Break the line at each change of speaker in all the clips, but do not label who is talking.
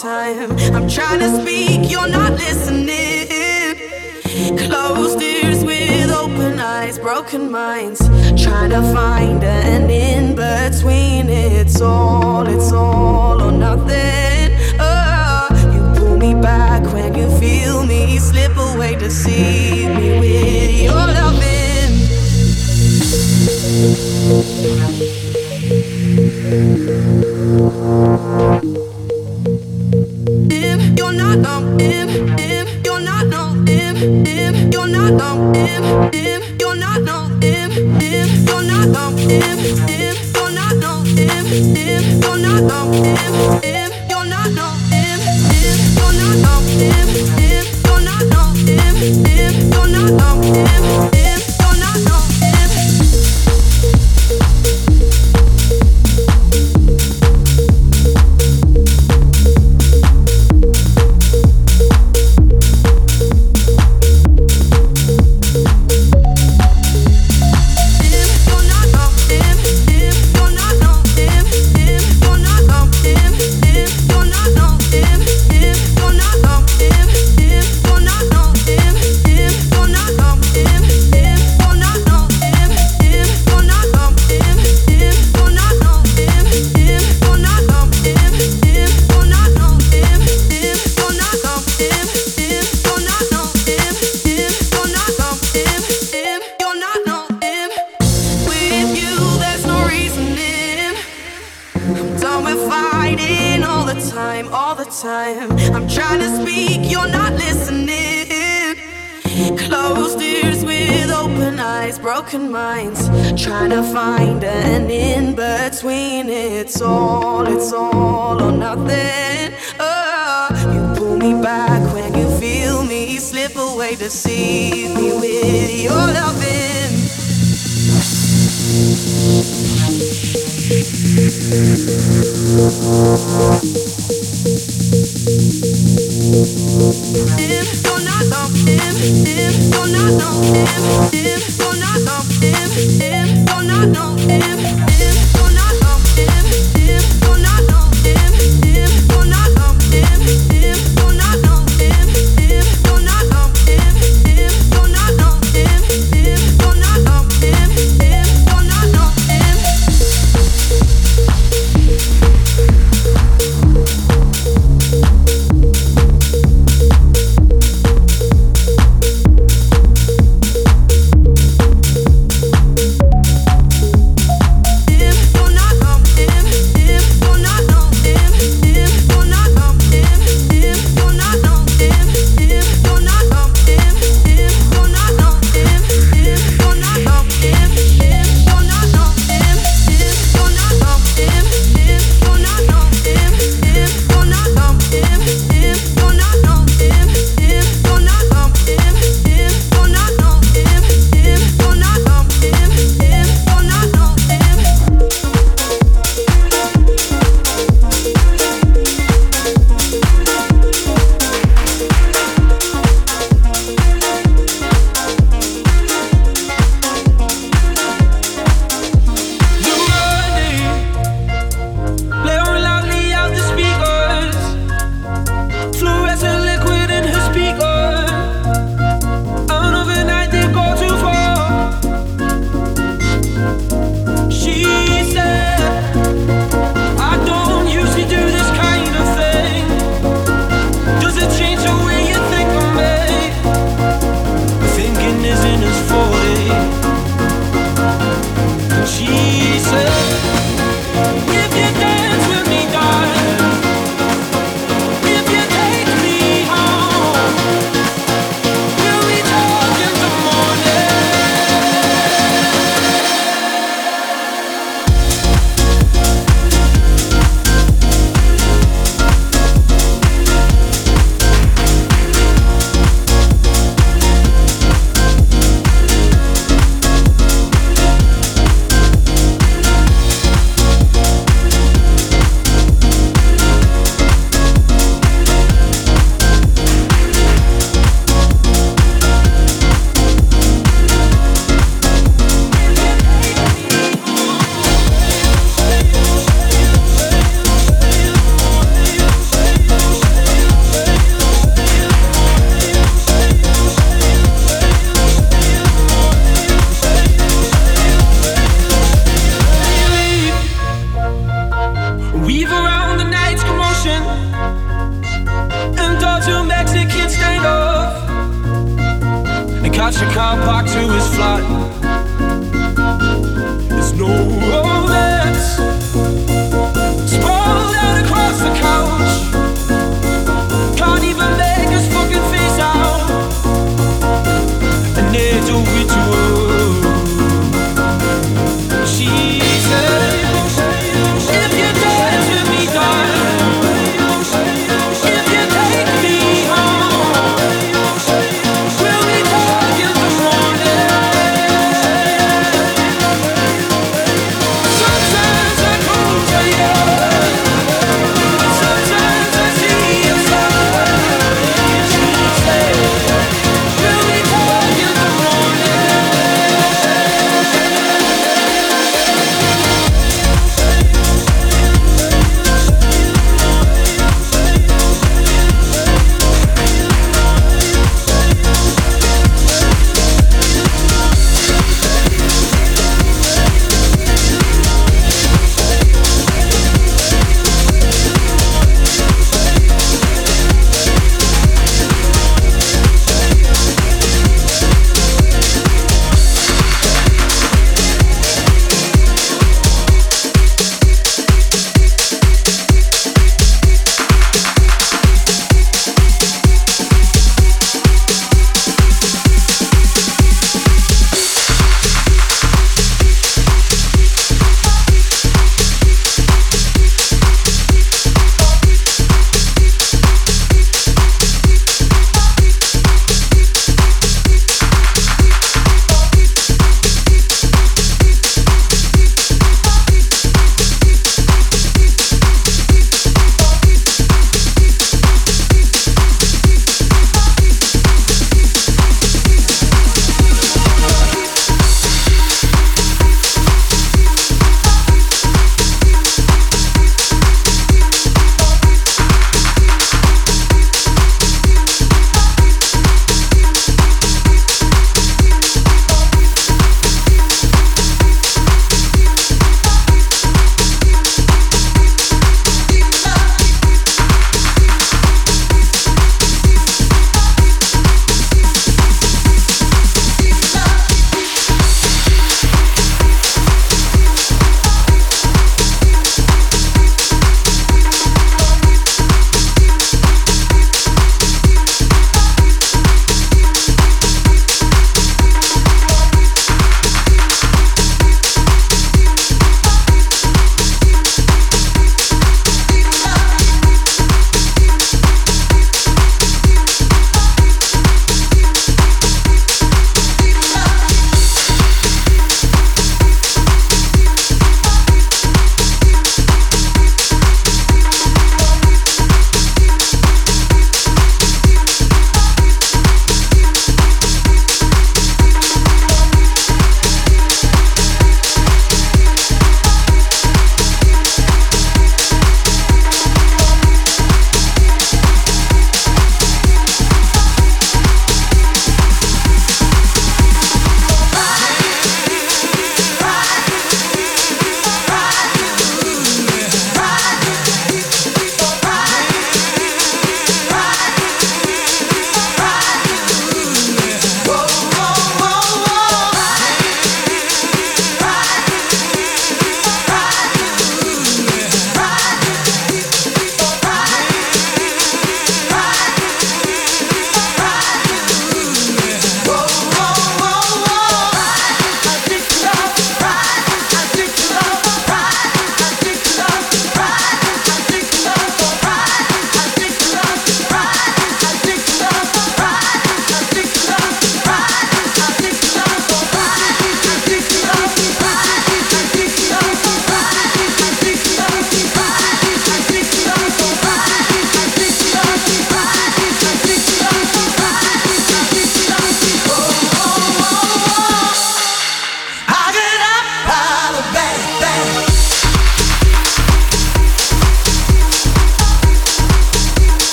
time. I'm trying to speak, you're not listening. Closed ears with open eyes, broken minds. Trying to find an in between. It's all, it's all or nothing. Oh, you pull me back when you feel me slip away to see me with your loving. You're not dumb, time. I'm trying to speak, you're not listening. Closed ears with open eyes, broken minds. Trying to find an in between. It's all, it's all or nothing. Oh, you pull me back when you feel me slip away, deceive me with your loving. Thank don't not know him.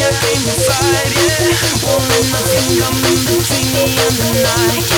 I came to fight, yeah Won't let nothing come in between me and the night, yeah.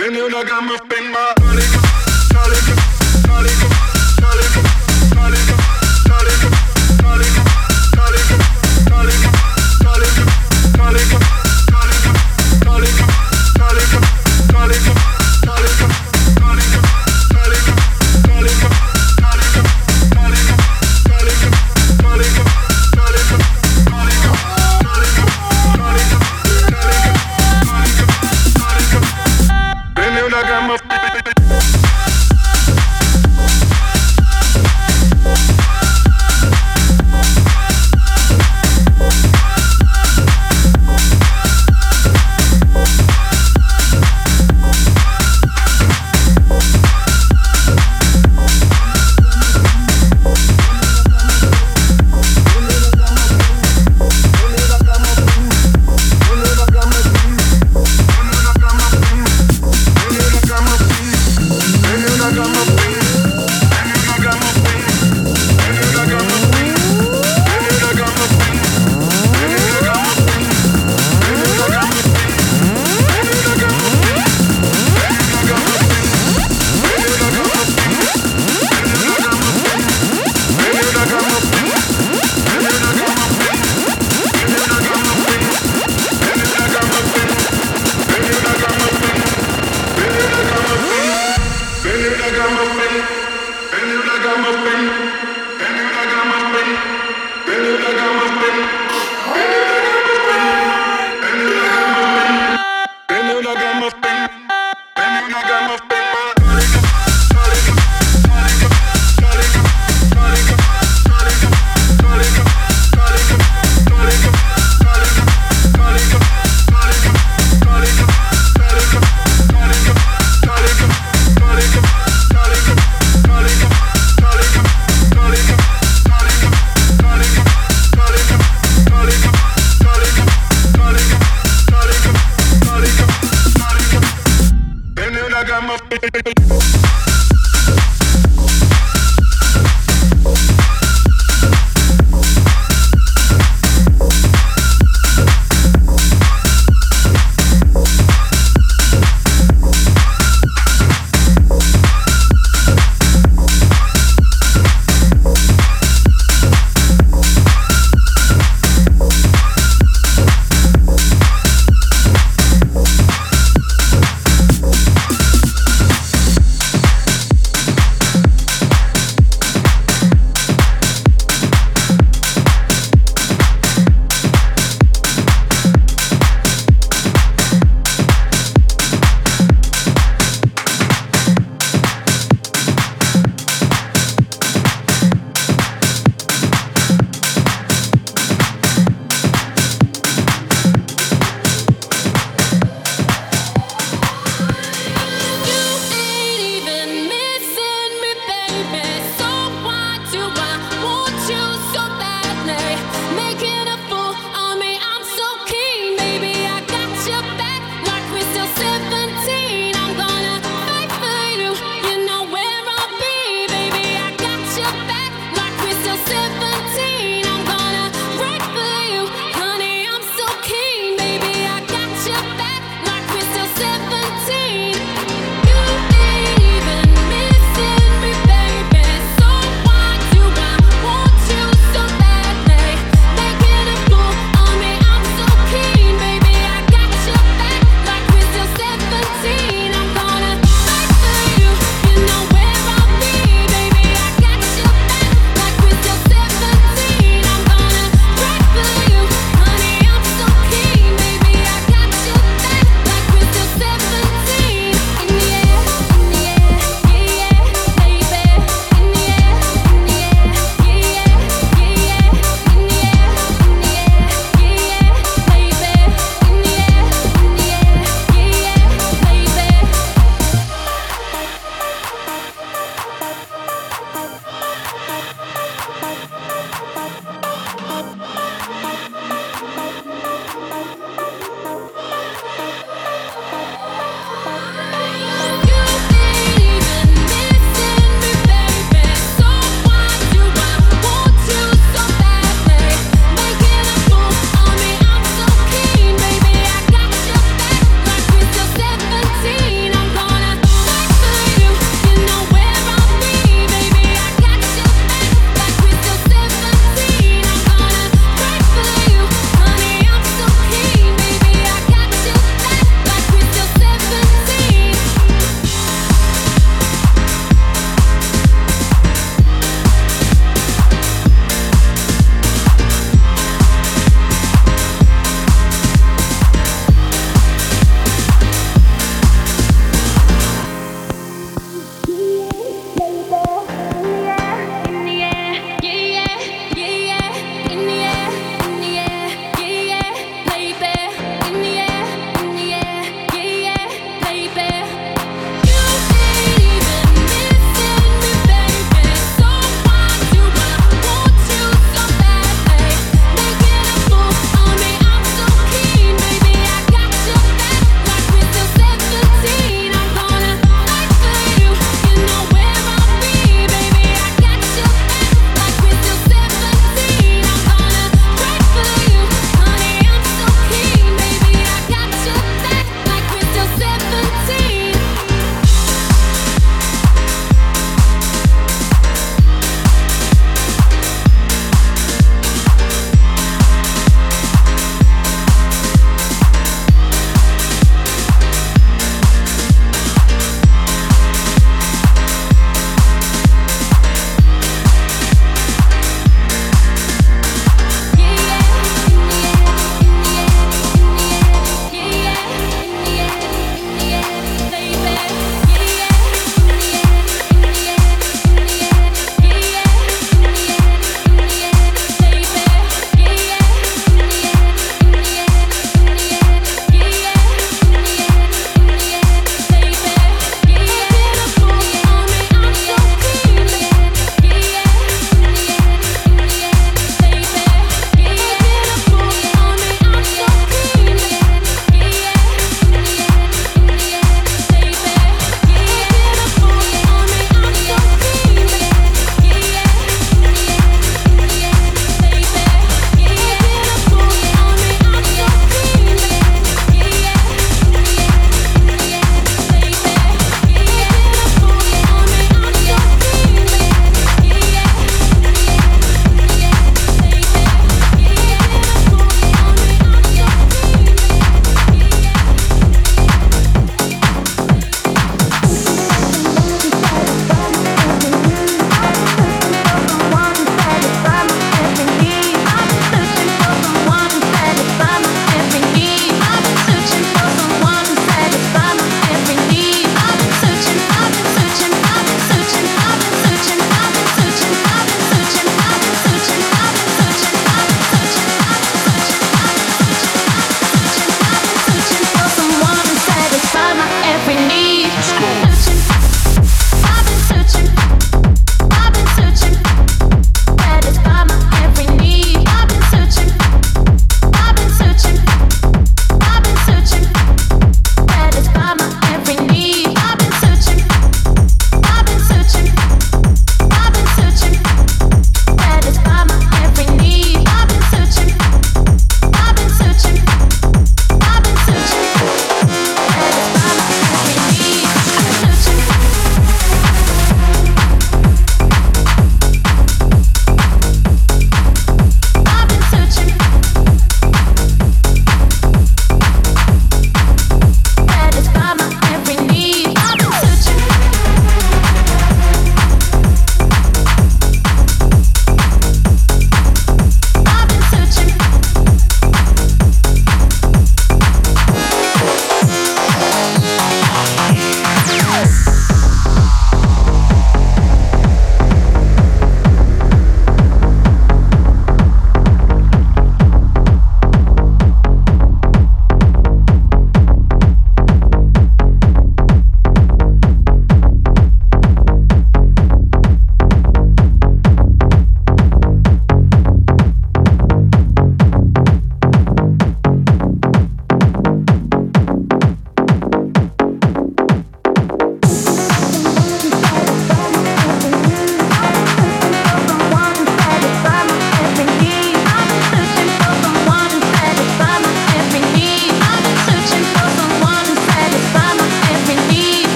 Been you like I'm a spin my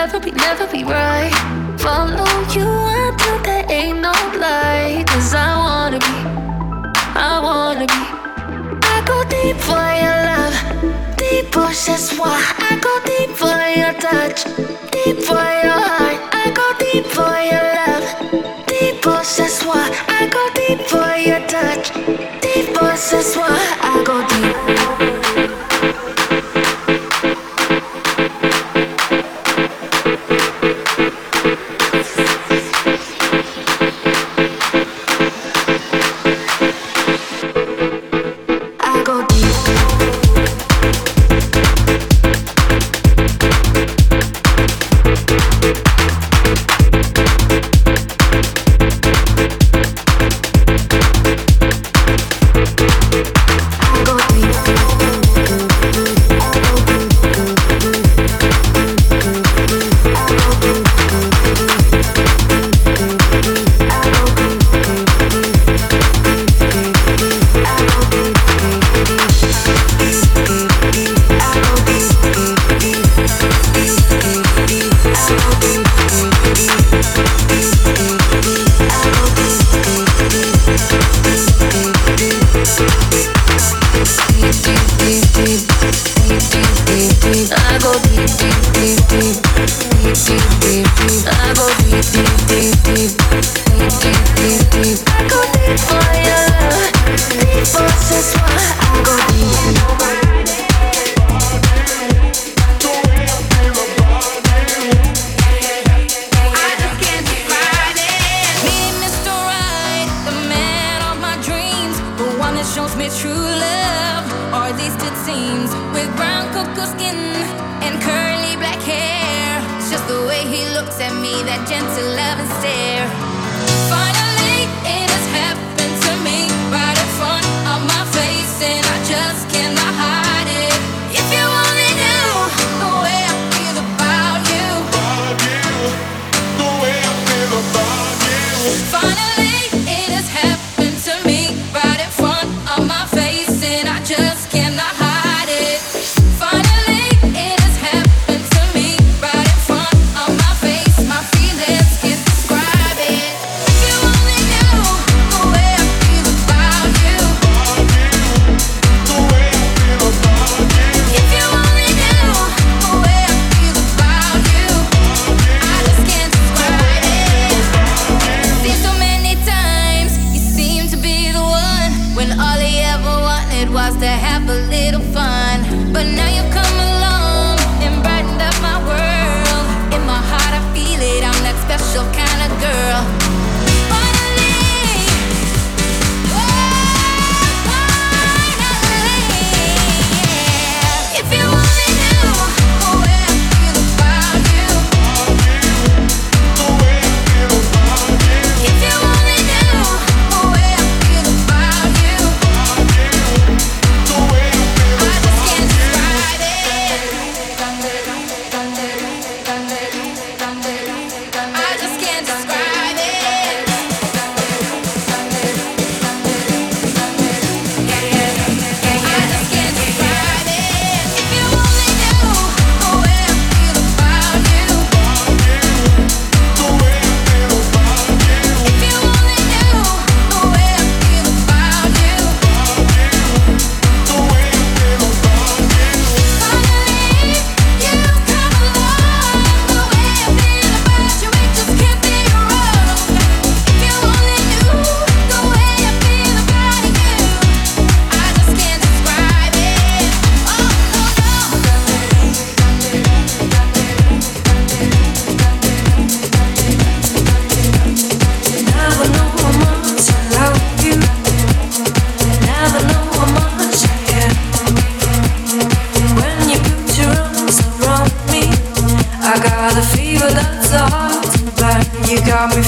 never be, never be right. Follow you until there ain't no light. Cause I wanna be, I wanna be. I go deep for your love, deep pushes why. I go deep for your touch, deep for your heart. I go deep for your love, deep pushes why. I go deep for your touch, deep pushes why. I go deep.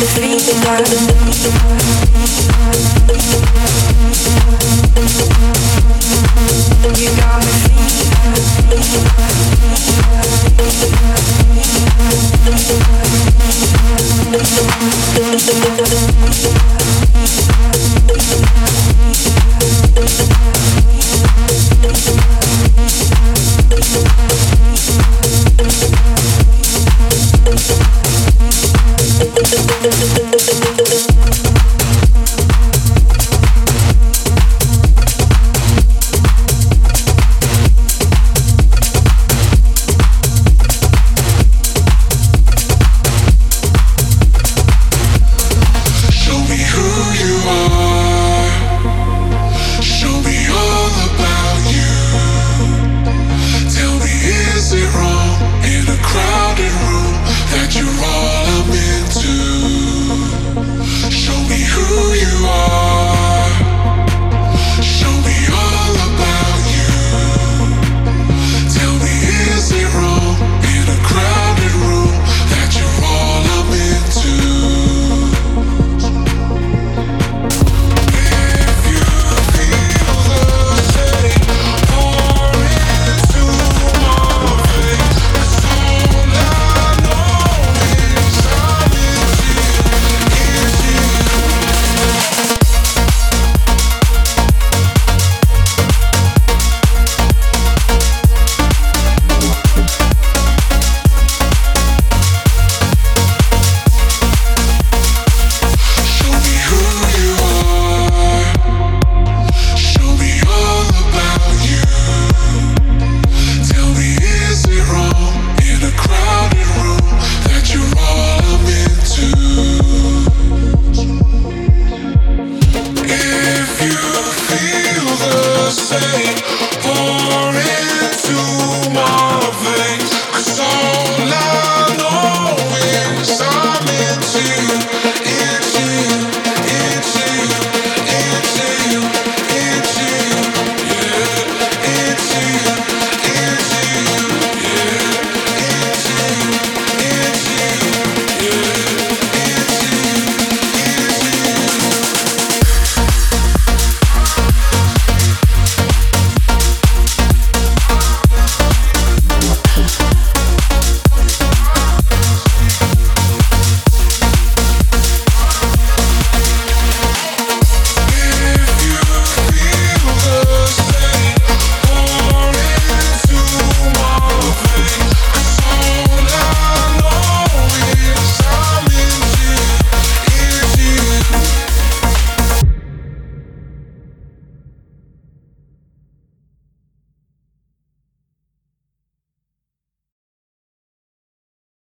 You me fever.